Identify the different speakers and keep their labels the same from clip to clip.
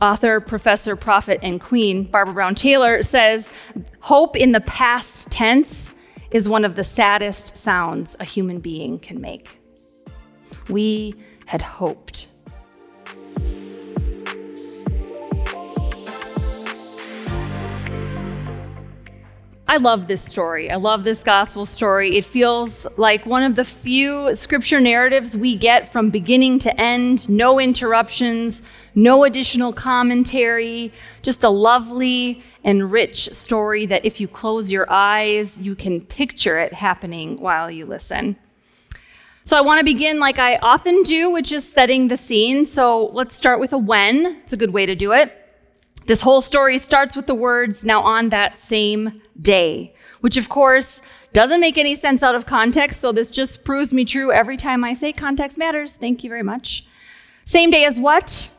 Speaker 1: Author, professor, prophet, and queen Barbara Brown Taylor says hope in the past tense is one of the saddest sounds a human being can make. We had hoped. I love this story. I love this gospel story. It feels like one of the few scripture narratives we get from beginning to end, no interruptions, no additional commentary, just a lovely and rich story that if you close your eyes, you can picture it happening while you listen. So I want to begin like I often do, which is setting the scene. So let's start with a when. It's a good way to do it. This whole story starts with the words, now on that same day, which of course doesn't make any sense out of context. So this just proves me true every time I say context matters. Thank you very much. Same day as what?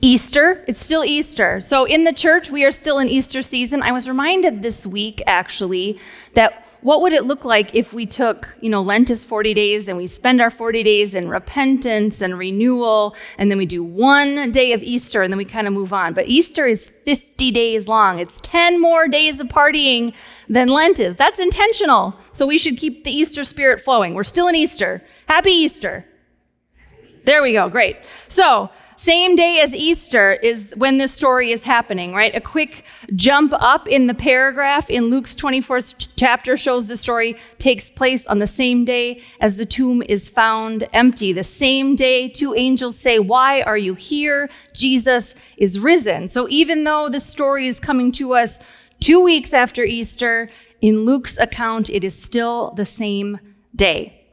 Speaker 1: Easter. It's still Easter. So in the church, we are still in Easter season. I was reminded this week, actually, that what would it look like if we took, you know, Lent is 40 days and we spend our 40 days in repentance and renewal, and then we do one day of Easter and then we kind of move on. But Easter is 50 days long. It's 10 more days of partying than Lent is. That's intentional. So we should keep the Easter spirit flowing. We're still in Easter. Happy Easter. There we go. Great. So, same day as Easter is when this story is happening, right? A quick jump up in the paragraph in Luke's 24th chapter shows the story takes place on the same day as the tomb is found empty. The same day, two angels say, Why are you here? Jesus is risen. So even though the story is coming to us two weeks after Easter, in Luke's account, it is still the same day.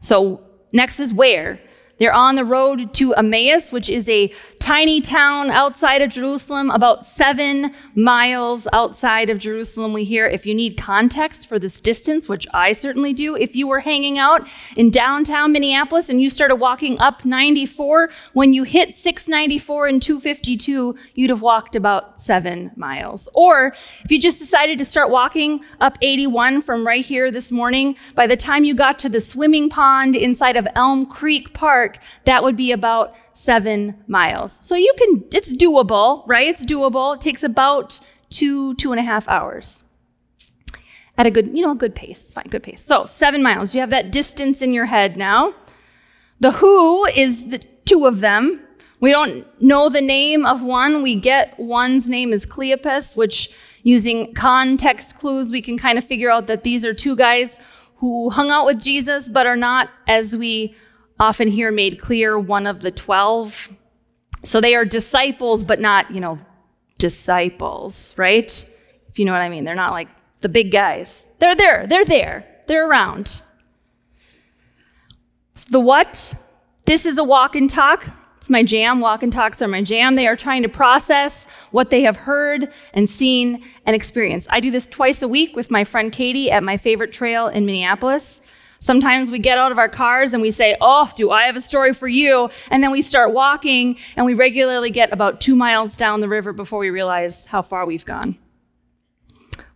Speaker 1: So next is where? They're on the road to Emmaus, which is a tiny town outside of Jerusalem, about seven miles outside of Jerusalem. We hear if you need context for this distance, which I certainly do, if you were hanging out in downtown Minneapolis and you started walking up 94, when you hit 694 and 252, you'd have walked about seven miles. Or if you just decided to start walking up 81 from right here this morning, by the time you got to the swimming pond inside of Elm Creek Park, Park, that would be about seven miles. So you can, it's doable, right? It's doable. It takes about two, two and a half hours at a good, you know, a good pace. It's fine, good pace. So seven miles. You have that distance in your head now. The who is the two of them. We don't know the name of one. We get one's name is Cleopas, which using context clues, we can kind of figure out that these are two guys who hung out with Jesus, but are not, as we often here made clear, one of the 12. So they are disciples, but not, you know, disciples, right? If you know what I mean. They're not like the big guys. They're there, they're there, they're around. The what? This is a walk and talk. It's my jam. Walk and talks are my jam. They are trying to process what they have heard and seen and experienced. I do this twice a week with my friend Katie at my favorite trail in Minneapolis. Sometimes we get out of our cars and we say, Oh, do I have a story for you? And then we start walking and we regularly get about two miles down the river before we realize how far we've gone.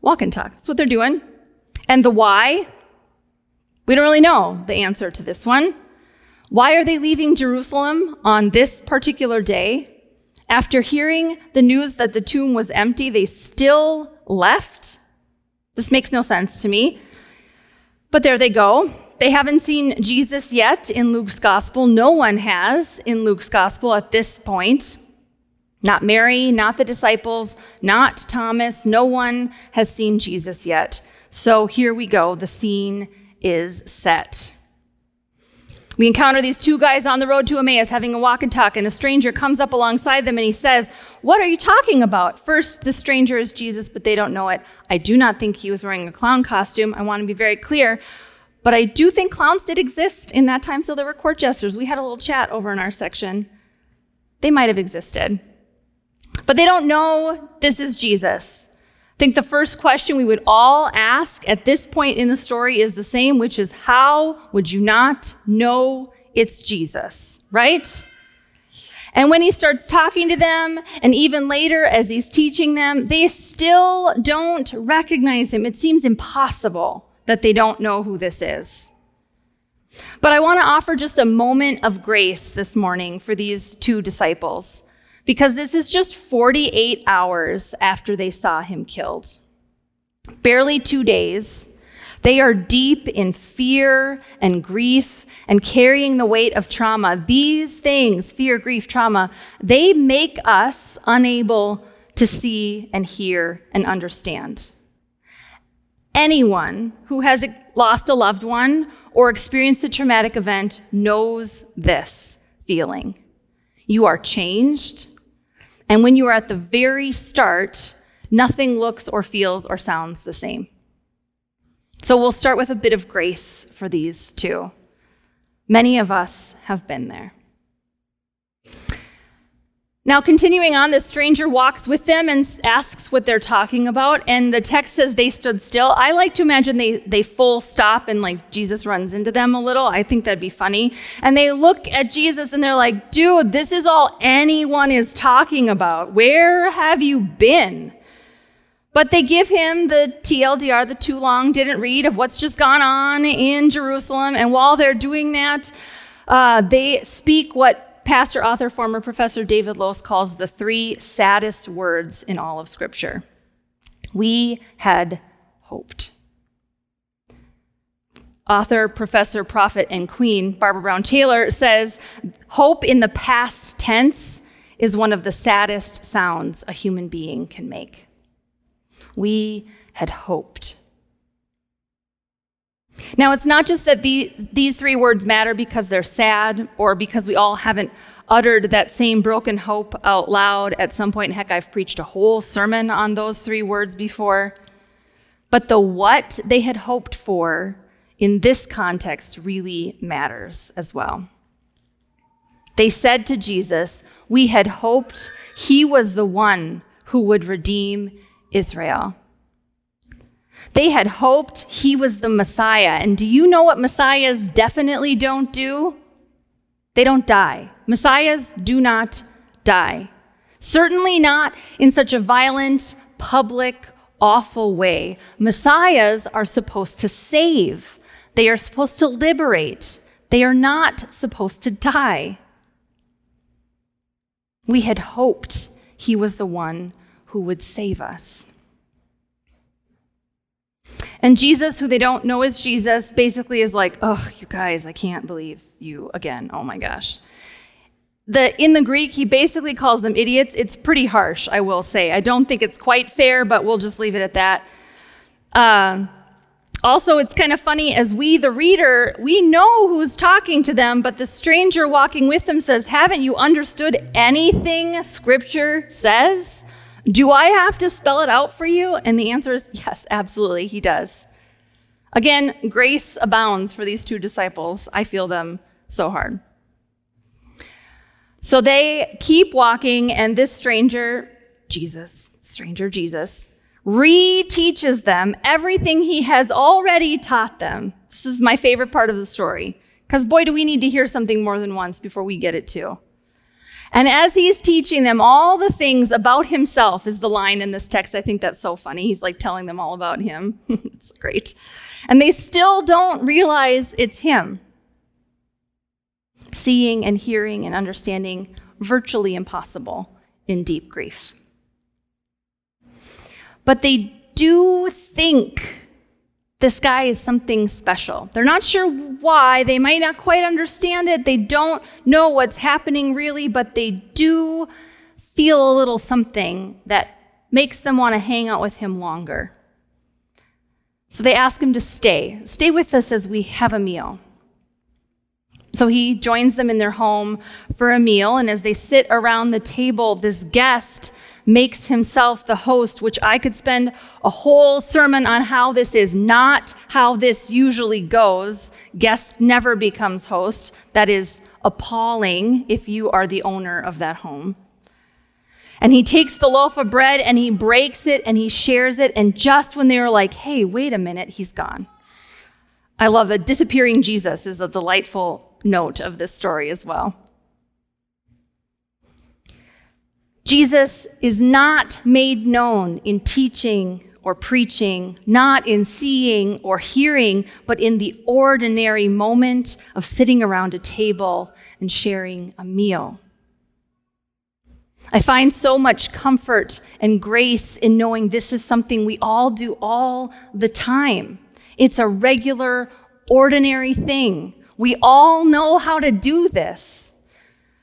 Speaker 1: Walk and talk. That's what they're doing. And the why? We don't really know the answer to this one. Why are they leaving Jerusalem on this particular day? After hearing the news that the tomb was empty, they still left? This makes no sense to me. But there they go. They haven't seen Jesus yet in Luke's gospel. No one has in Luke's gospel at this point. Not Mary, not the disciples, not Thomas. No one has seen Jesus yet. So here we go. The scene is set. We encounter these two guys on the road to Emmaus having a walk and talk, and a stranger comes up alongside them and he says, What are you talking about? First, the stranger is Jesus, but they don't know it. I do not think he was wearing a clown costume. I want to be very clear. But I do think clowns did exist in that time, so there were court jesters. We had a little chat over in our section. They might have existed. But they don't know this is Jesus think the first question we would all ask at this point in the story is the same, which is how would you not know it's Jesus, right? And when he starts talking to them, and even later as he's teaching them, they still don't recognize him. It seems impossible that they don't know who this is. But I want to offer just a moment of grace this morning for these two disciples. Because this is just 48 hours after they saw him killed. Barely two days. They are deep in fear and grief and carrying the weight of trauma. These things, fear, grief, trauma, they make us unable to see and hear and understand. Anyone who has lost a loved one or experienced a traumatic event knows this feeling. You are changed, and when you are at the very start, nothing looks or feels or sounds the same. So we'll start with a bit of grace for these two. Many of us have been there. Now, continuing on, the stranger walks with them and asks what they're talking about. And the text says they stood still. I like to imagine they, they full stop and like Jesus runs into them a little. I think that'd be funny. And they look at Jesus and they're like, dude, this is all anyone is talking about. Where have you been? But they give him the TLDR, the too long didn't read of what's just gone on in Jerusalem. And while they're doing that, uh, they speak what pastor, author, former professor David Lose calls the three saddest words in all of Scripture. We had hoped. Author, professor, prophet, and queen Barbara Brown Taylor says hope in the past tense is one of the saddest sounds a human being can make. We had hoped. Now, it's not just that the, these three words matter because they're sad or because we all haven't uttered that same broken hope out loud at some point. Heck, I've preached a whole sermon on those three words before. But the what they had hoped for in this context really matters as well. They said to Jesus, We had hoped he was the one who would redeem Israel. They had hoped he was the Messiah. And do you know what Messiahs definitely don't do? They don't die. Messiahs do not die. Certainly not in such a violent, public, awful way. Messiahs are supposed to save, they are supposed to liberate, they are not supposed to die. We had hoped he was the one who would save us. And Jesus, who they don't know is Jesus, basically is like, oh, you guys, I can't believe you again. Oh my gosh. The, in the Greek, he basically calls them idiots. It's pretty harsh, I will say. I don't think it's quite fair, but we'll just leave it at that. Uh, also, it's kind of funny as we, the reader, we know who's talking to them, but the stranger walking with them says, Haven't you understood anything Scripture says? Do I have to spell it out for you? And the answer is yes, absolutely, he does. Again, grace abounds for these two disciples. I feel them so hard. So they keep walking, and this stranger, Jesus, stranger Jesus, reteaches them everything he has already taught them. This is my favorite part of the story, because boy, do we need to hear something more than once before we get it too. And as he's teaching them all the things about himself, is the line in this text. I think that's so funny. He's like telling them all about him. it's great. And they still don't realize it's him. Seeing and hearing and understanding virtually impossible in deep grief. But they do think this guy is something special. They're not sure why. They might not quite understand it. They don't know what's happening really, but they do feel a little something that makes them want to hang out with him longer. So they ask him to stay. Stay with us as we have a meal. So he joins them in their home for a meal, and as they sit around the table, this guest makes himself the host, which I could spend a whole sermon on how this is not how this usually goes. Guest never becomes host. That is appalling if you are the owner of that home. And he takes the loaf of bread and he breaks it and he shares it. And just when they were like, hey, wait a minute, he's gone. I love that disappearing Jesus is a delightful note of this story as well. Jesus is not made known in teaching or preaching, not in seeing or hearing, but in the ordinary moment of sitting around a table and sharing a meal. I find so much comfort and grace in knowing this is something we all do all the time. It's a regular, ordinary thing. We all know how to do this.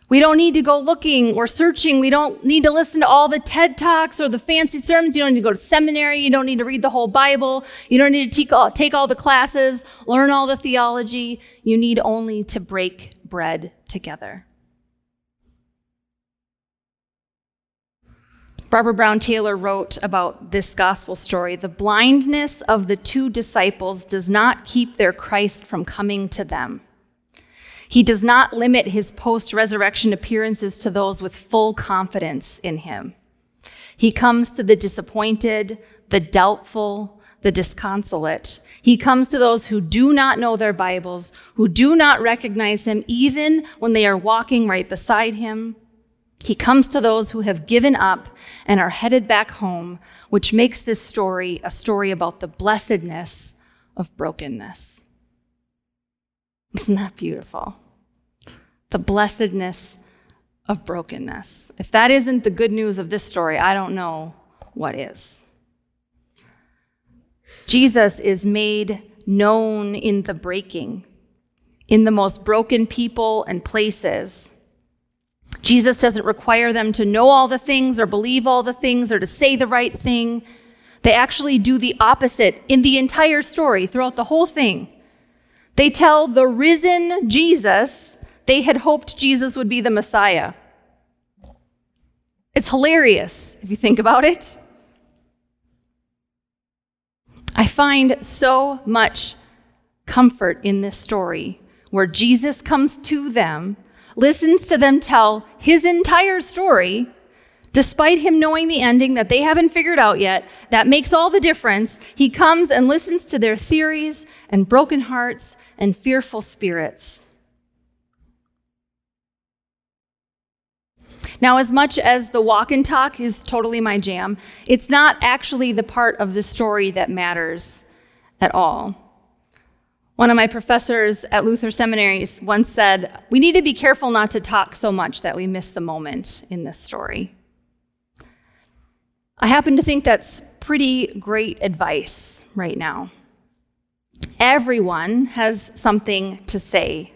Speaker 1: We don't need to go looking or searching. We don't need to listen to all the TED Talks or the fancy sermons. You don't need to go to seminary. You don't need to read the whole Bible. You don't need to take all, take all the classes, learn all the theology. You need only to break bread together. Barbara Brown Taylor wrote about this gospel story The blindness of the two disciples does not keep their Christ from coming to them. He does not limit his post resurrection appearances to those with full confidence in him. He comes to the disappointed, the doubtful, the disconsolate. He comes to those who do not know their Bibles, who do not recognize him even when they are walking right beside him he comes to those who have given up and are headed back home, which makes this story a story about the blessedness of brokenness. Isn't that beautiful? The blessedness of brokenness. If that isn't the good news of this story, I don't know what is. Jesus is made known in the breaking, in the most broken people and places Jesus doesn't require them to know all the things or believe all the things or to say the right thing. They actually do the opposite in the entire story, throughout the whole thing. They tell the risen Jesus they had hoped Jesus would be the Messiah. It's hilarious if you think about it. I find so much comfort in this story where Jesus comes to them listens to them tell his entire story, despite him knowing the ending that they haven't figured out yet. That makes all the difference. He comes and listens to their theories and broken hearts and fearful spirits. Now, as much as the walk and talk is totally my jam, it's not actually the part of the story that matters at all. One of my professors at Luther Seminary once said, We need to be careful not to talk so much that we miss the moment in this story. I happen to think that's pretty great advice right now. Everyone has something to say,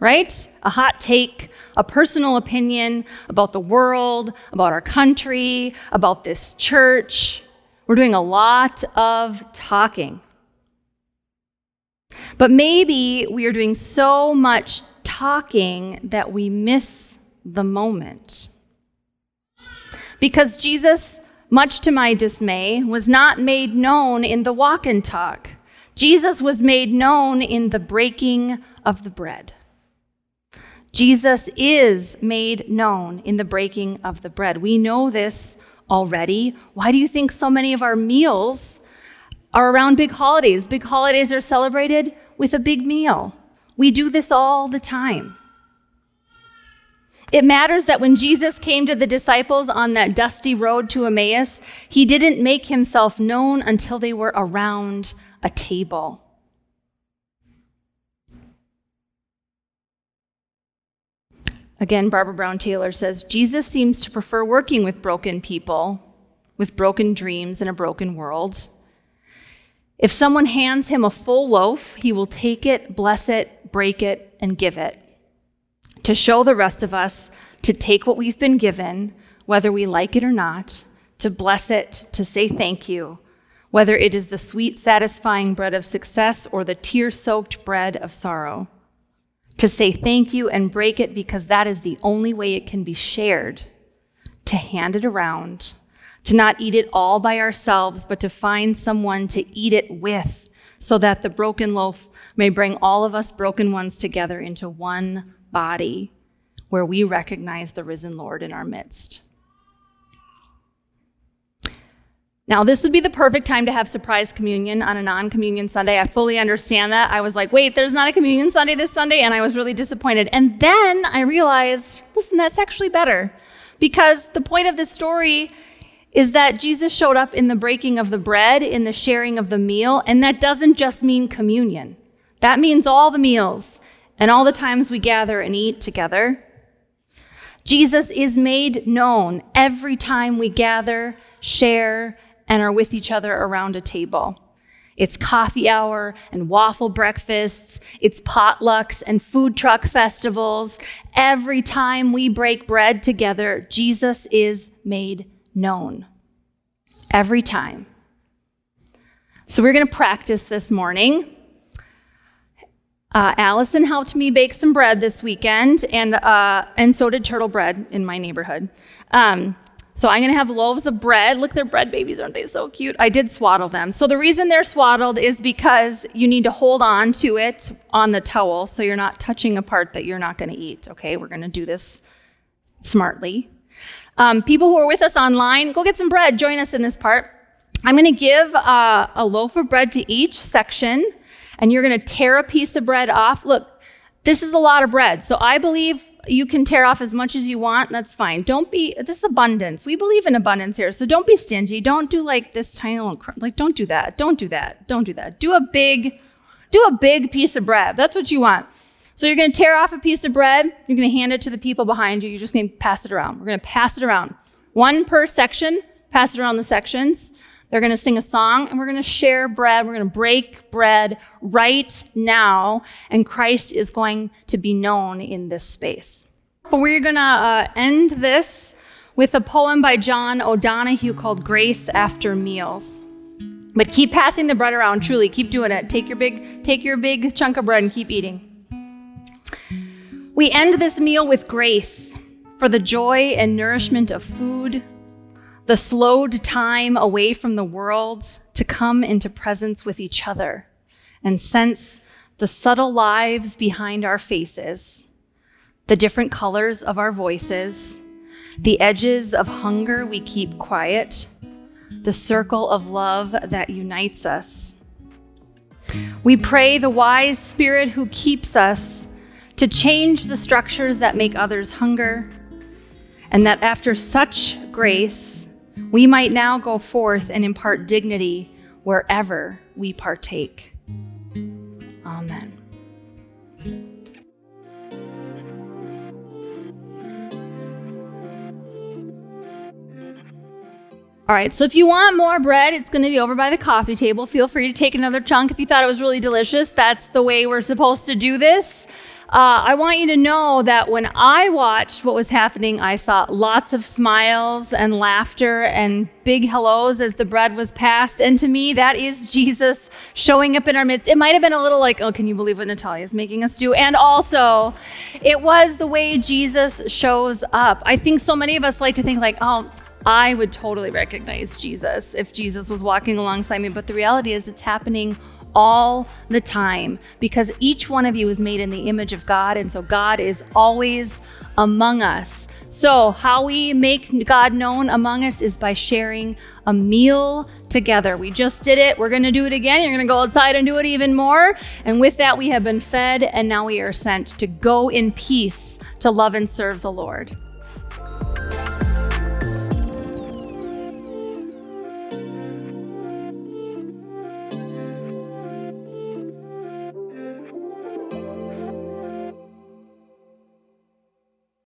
Speaker 1: right? A hot take, a personal opinion about the world, about our country, about this church. We're doing a lot of talking. But maybe we are doing so much talking that we miss the moment. Because Jesus, much to my dismay, was not made known in the walk and talk. Jesus was made known in the breaking of the bread. Jesus is made known in the breaking of the bread. We know this already. Why do you think so many of our meals are around big holidays. Big holidays are celebrated with a big meal. We do this all the time. It matters that when Jesus came to the disciples on that dusty road to Emmaus, he didn't make himself known until they were around a table. Again, Barbara Brown Taylor says Jesus seems to prefer working with broken people, with broken dreams in a broken world. If someone hands him a full loaf, he will take it, bless it, break it, and give it. To show the rest of us to take what we've been given, whether we like it or not, to bless it, to say thank you, whether it is the sweet, satisfying bread of success or the tear soaked bread of sorrow. To say thank you and break it because that is the only way it can be shared. To hand it around to not eat it all by ourselves, but to find someone to eat it with, so that the broken loaf may bring all of us broken ones together into one body where we recognize the risen Lord in our midst. Now, this would be the perfect time to have surprise communion on a non communion Sunday. I fully understand that. I was like, wait, there's not a communion Sunday this Sunday, and I was really disappointed. And then I realized, listen, that's actually better. Because the point of this story is that Jesus showed up in the breaking of the bread, in the sharing of the meal, and that doesn't just mean communion. That means all the meals and all the times we gather and eat together. Jesus is made known every time we gather, share, and are with each other around a table. It's coffee hour and waffle breakfasts. It's potlucks and food truck festivals. Every time we break bread together, Jesus is made known. Every time. So we're going to practice this morning. Uh, Allison helped me bake some bread this weekend, and uh, and so did Turtle Bread in my neighborhood. Um, so I'm going to have loaves of bread. Look, they're bread babies, aren't they so cute? I did swaddle them. So the reason they're swaddled is because you need to hold on to it on the towel so you're not touching a part that you're not going to eat. Okay, we're going to do this smartly. Um, people who are with us online, go get some bread. Join us in this part. I'm going to give uh, a loaf of bread to each section, and you're going to tear a piece of bread off. Look, this is a lot of bread. So I believe you can tear off as much as you want. That's fine. Don't be, this is abundance. We believe in abundance here. So don't be stingy. Don't do like this tiny little, like, don't do that. Don't do that. Don't do that. Do a big, do a big piece of bread. That's what you want. So you're going to tear off a piece of bread. You're going to hand it to the people behind you. You're just going to pass it around. We're going to pass it around. One per section. Pass it around the sections. They're going to sing a song and we're going to share bread. We're going to break bread right now. And Christ is going to be known in this space. But we're going to uh, end this with a poem by John O'Donohue called Grace After Meals. But keep passing the bread around, truly. Keep doing it. Take your big, take your big chunk of bread and keep eating. We end this meal with grace for the joy and nourishment of food the slowed time away from the world to come into presence with each other and sense the subtle lives behind our faces, the different colors of our voices, the edges of hunger we keep quiet, the circle of love that unites us. We pray the wise spirit who keeps us to change the structures that make others hunger, and that after such grace, we might now go forth and impart dignity wherever we partake. Amen. All right, so if you want more bread, it's going to be over by the coffee table. Feel free to take another chunk if you thought it was really delicious. That's the way we're supposed to do this. Uh, I want you to know that when I watched what was happening, I saw lots of smiles and laughter and big hellos as the bread was passed. And to me, that is Jesus showing up in our midst. It might have been a little like, oh, can you believe what Natalia is making us do? And also, it was the way Jesus shows up. I think so many of us like to think, like, oh, I would totally recognize Jesus if Jesus was walking alongside me. But the reality is, it's happening all the time because each one of you is made in the image of God. And so God is always among us. So, how we make God known among us is by sharing a meal together. We just did it. We're going to do it again. You're going to go outside and do it even more. And with that, we have been fed, and now we are sent to go in peace to love and serve the Lord.